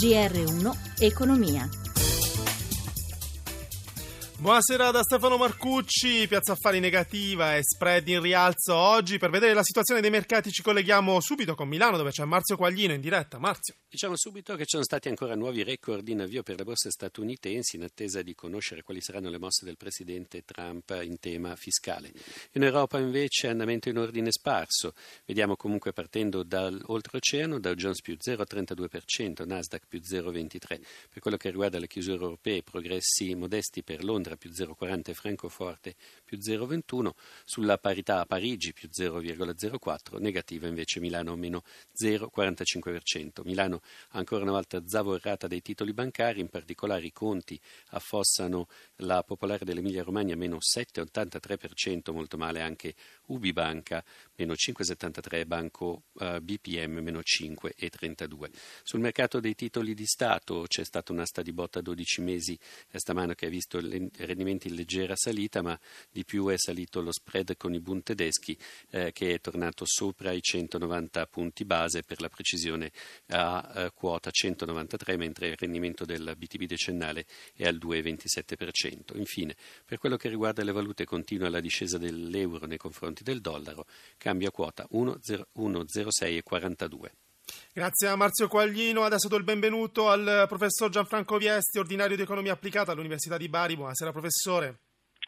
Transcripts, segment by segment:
GR1 Economia. Buonasera da Stefano Marcucci, Piazza Affari negativa e spread in rialzo oggi. Per vedere la situazione dei mercati ci colleghiamo subito con Milano dove c'è Marzio Quaglino in diretta. Marzio. Diciamo subito che ci sono stati ancora nuovi record in avvio per le borse statunitensi in attesa di conoscere quali saranno le mosse del presidente Trump in tema fiscale. In Europa invece andamento in ordine sparso. Vediamo comunque partendo dall'oltreoceano Dow Jones più 0,32%, Nasdaq più 0,23%. Per quello che riguarda le chiusure europee, progressi modesti per Londra Londra più 0,40 e Francoforte più 0,21, sulla parità a Parigi più 0,04, negativa invece Milano meno 0,45%. Milano ancora una volta zavorrata dai titoli bancari, in particolare i conti affossano la popolare dell'Emilia Romagna meno 7,83%, molto male anche Ubibanca meno 5,73, Banco uh, BPM meno 5,32. Sul mercato dei titoli di Stato c'è stata un'asta di botta a 12 mesi stamane che ha visto rendimenti in leggera salita, ma di più è salito lo spread con i Bund tedeschi eh, che è tornato sopra i 190 punti base, per la precisione a eh, quota 193, mentre il rendimento del BTP decennale è al 2,27%. Infine, per quello che riguarda le valute continua la discesa dell'euro nei confronti del dollaro, cambia quota 1,0642. Grazie a Marzio Quaglino. Adesso do il benvenuto al professor Gianfranco Viesti, ordinario di economia applicata all'Università di Bari. Buonasera professore.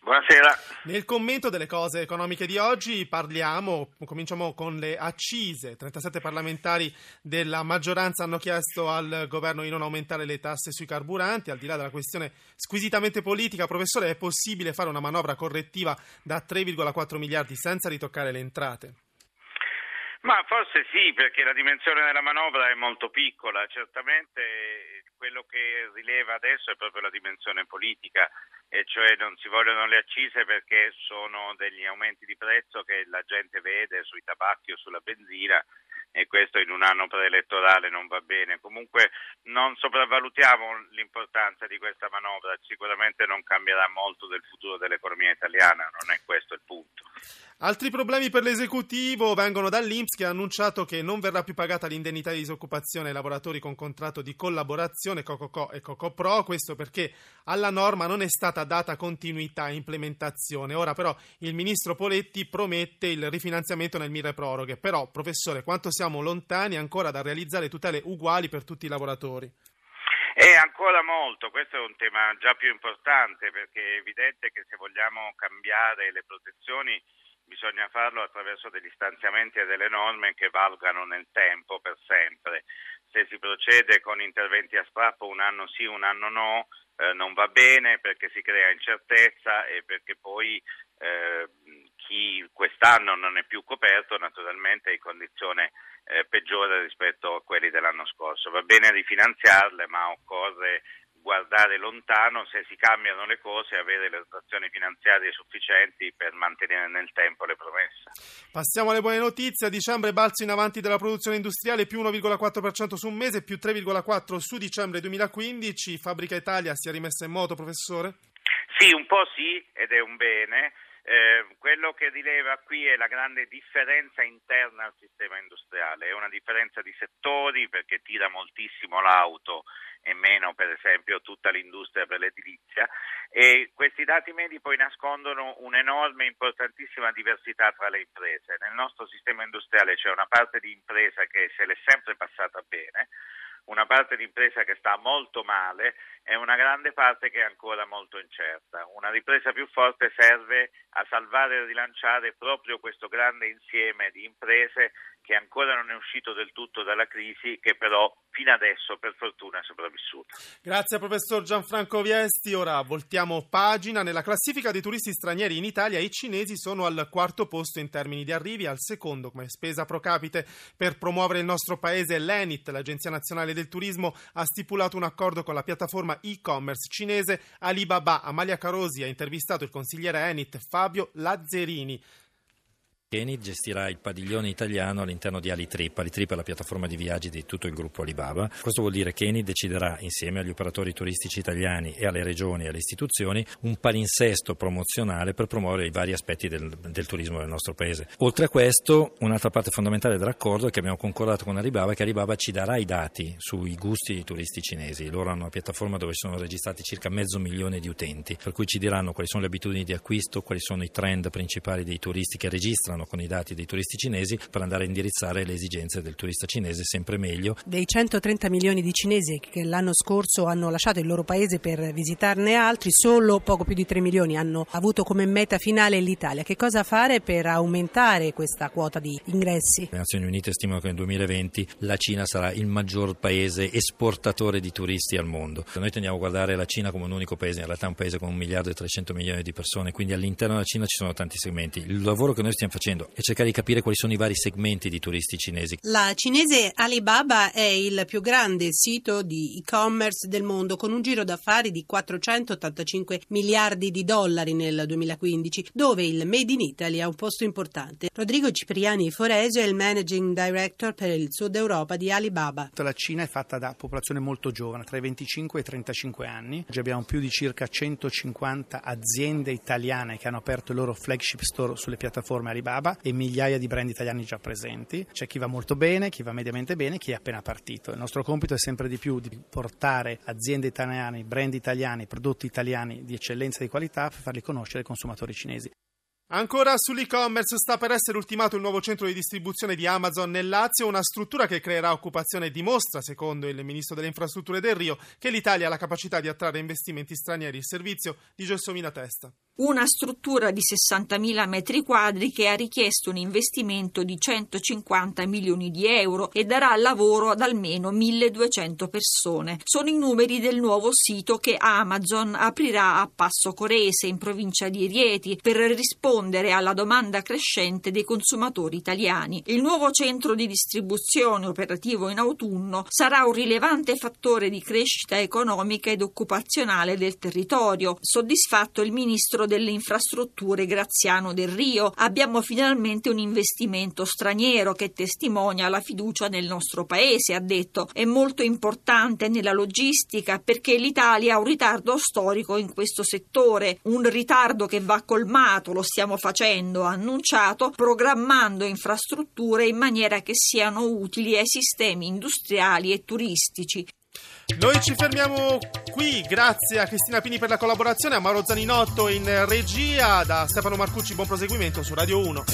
Buonasera. Nel commento delle cose economiche di oggi parliamo, cominciamo con le accise. 37 parlamentari della maggioranza hanno chiesto al governo di non aumentare le tasse sui carburanti. Al di là della questione squisitamente politica, professore, è possibile fare una manovra correttiva da 3,4 miliardi senza ritoccare le entrate? Ma forse sì, perché la dimensione della manovra è molto piccola. Certamente quello che rileva adesso è proprio la dimensione politica, e cioè non si vogliono le accise perché sono degli aumenti di prezzo che la gente vede sui tabacchi o sulla benzina e questo in un anno preelettorale non va bene. Comunque non sopravvalutiamo l'importanza di questa manovra, sicuramente non cambierà molto del futuro dell'economia italiana, non è questo il punto. Altri problemi per l'esecutivo vengono dall'Inps che ha annunciato che non verrà più pagata l'indennità di disoccupazione ai lavoratori con contratto di collaborazione Cococò e Cocopro, questo perché alla norma non è stata data continuità e implementazione. Ora però il ministro Poletti promette il rifinanziamento nel mire proroghe. Però, professore, quanto siamo lontani ancora da realizzare tutele uguali per tutti i lavoratori? È ancora molto, questo è un tema già più importante perché è evidente che se vogliamo cambiare le protezioni bisogna farlo attraverso degli stanziamenti e delle norme che valgano nel tempo per sempre. Se si procede con interventi a strappo un anno sì, un anno no, eh, non va bene perché si crea incertezza e perché poi eh, chi quest'anno non è più coperto naturalmente è in condizione eh, peggiore rispetto a quelli dell'anno scorso. Va bene rifinanziarle, ma occorre guardare lontano se si cambiano le cose e avere le dotazioni finanziarie sufficienti per mantenere nel tempo le promesse. Passiamo alle buone notizie. A dicembre balzo in avanti della produzione industriale più 1,4% su un mese, più 3,4% su dicembre 2015. Fabbrica Italia si è rimessa in moto, professore? Sì, un po' sì ed è un bene. Eh, quello che rileva qui è la grande differenza interna al sistema industriale, è una differenza di settori perché tira moltissimo l'auto e meno per esempio tutta l'industria per l'edilizia e questi dati medi poi nascondono un'enorme importantissima diversità tra le imprese. Nel nostro sistema industriale c'è una parte di impresa che se l'è sempre passata bene, una parte di impresa che sta molto male e una grande parte che è ancora molto incerta. Una ripresa più forte serve a salvare e rilanciare proprio questo grande insieme di imprese che ancora non è uscito del tutto dalla crisi, che però fino adesso per fortuna è sopravvissuto. Grazie professor Gianfranco Viesti. Ora voltiamo pagina. Nella classifica dei turisti stranieri in Italia i cinesi sono al quarto posto in termini di arrivi, al secondo come spesa pro capite per promuovere il nostro paese. L'ENIT, l'Agenzia Nazionale del Turismo, ha stipulato un accordo con la piattaforma e-commerce cinese Alibaba. Amalia Carosi ha intervistato il consigliere ENIT Fabio Lazzerini. Eni gestirà il padiglione italiano all'interno di Alitrip. Alitrip è la piattaforma di viaggi di tutto il gruppo Alibaba. Questo vuol dire che Eni deciderà insieme agli operatori turistici italiani e alle regioni e alle istituzioni un palinsesto promozionale per promuovere i vari aspetti del, del turismo del nostro paese. Oltre a questo, un'altra parte fondamentale dell'accordo è che abbiamo concordato con Alibaba che Alibaba ci darà i dati sui gusti dei turisti cinesi. Loro hanno una piattaforma dove sono registrati circa mezzo milione di utenti, per cui ci diranno quali sono le abitudini di acquisto, quali sono i trend principali dei turisti che registrano con i dati dei turisti cinesi per andare a indirizzare le esigenze del turista cinese sempre meglio. Dei 130 milioni di cinesi che l'anno scorso hanno lasciato il loro paese per visitarne altri, solo poco più di 3 milioni hanno avuto come meta finale l'Italia. Che cosa fare per aumentare questa quota di ingressi? Le Nazioni Unite stimano che nel 2020 la Cina sarà il maggior paese esportatore di turisti al mondo. Noi tendiamo a guardare la Cina come un unico paese, in realtà è un paese con un miliardo e 300 milioni di persone, quindi all'interno della Cina ci sono tanti segmenti. Il lavoro che noi stiamo facendo facendo e cercare di capire quali sono i vari segmenti di turisti cinesi. La cinese Alibaba è il più grande sito di e-commerce del mondo con un giro d'affari di 485 miliardi di dollari nel 2015, dove il Made in Italy ha un posto importante. Rodrigo Cipriani Forese è il Managing Director per il Sud Europa di Alibaba. La Cina è fatta da popolazione molto giovane, tra i 25 e i 35 anni. Oggi abbiamo più di circa 150 aziende italiane che hanno aperto il loro flagship store sulle piattaforme Alibaba Alibaba e migliaia di brand italiani già presenti. C'è chi va molto bene, chi va mediamente bene, chi è appena partito. Il nostro compito è sempre di più di portare aziende italiane, brand italiani, prodotti italiani di eccellenza e di qualità per farli conoscere ai consumatori cinesi. Ancora sull'e-commerce sta per essere ultimato il nuovo centro di distribuzione di Amazon nel Lazio, una struttura che creerà occupazione e dimostra, secondo il ministro delle infrastrutture del Rio, che l'Italia ha la capacità di attrarre investimenti stranieri. Il servizio di Gelsomina Testa. Una struttura di 60.000 metri quadri che ha richiesto un investimento di 150 milioni di euro e darà lavoro ad almeno 1.200 persone. Sono i numeri del nuovo sito che Amazon aprirà a Passo Corese, in provincia di Rieti, per rispondere alla domanda crescente dei consumatori italiani. Il nuovo centro di distribuzione operativo in autunno sarà un rilevante fattore di crescita economica ed occupazionale del territorio, soddisfatto il ministro ministro delle infrastrutture Graziano Del Rio. Abbiamo finalmente un investimento straniero che testimonia la fiducia nel nostro paese, ha detto. È molto importante nella logistica perché l'Italia ha un ritardo storico in questo settore, un ritardo che va colmato, lo stiamo facendo, ha annunciato, programmando infrastrutture in maniera che siano utili ai sistemi industriali e turistici. Noi ci fermiamo qui, grazie a Cristina Pini per la collaborazione, a Mauro Zaninotto in regia, da Stefano Marcucci buon proseguimento su Radio 1.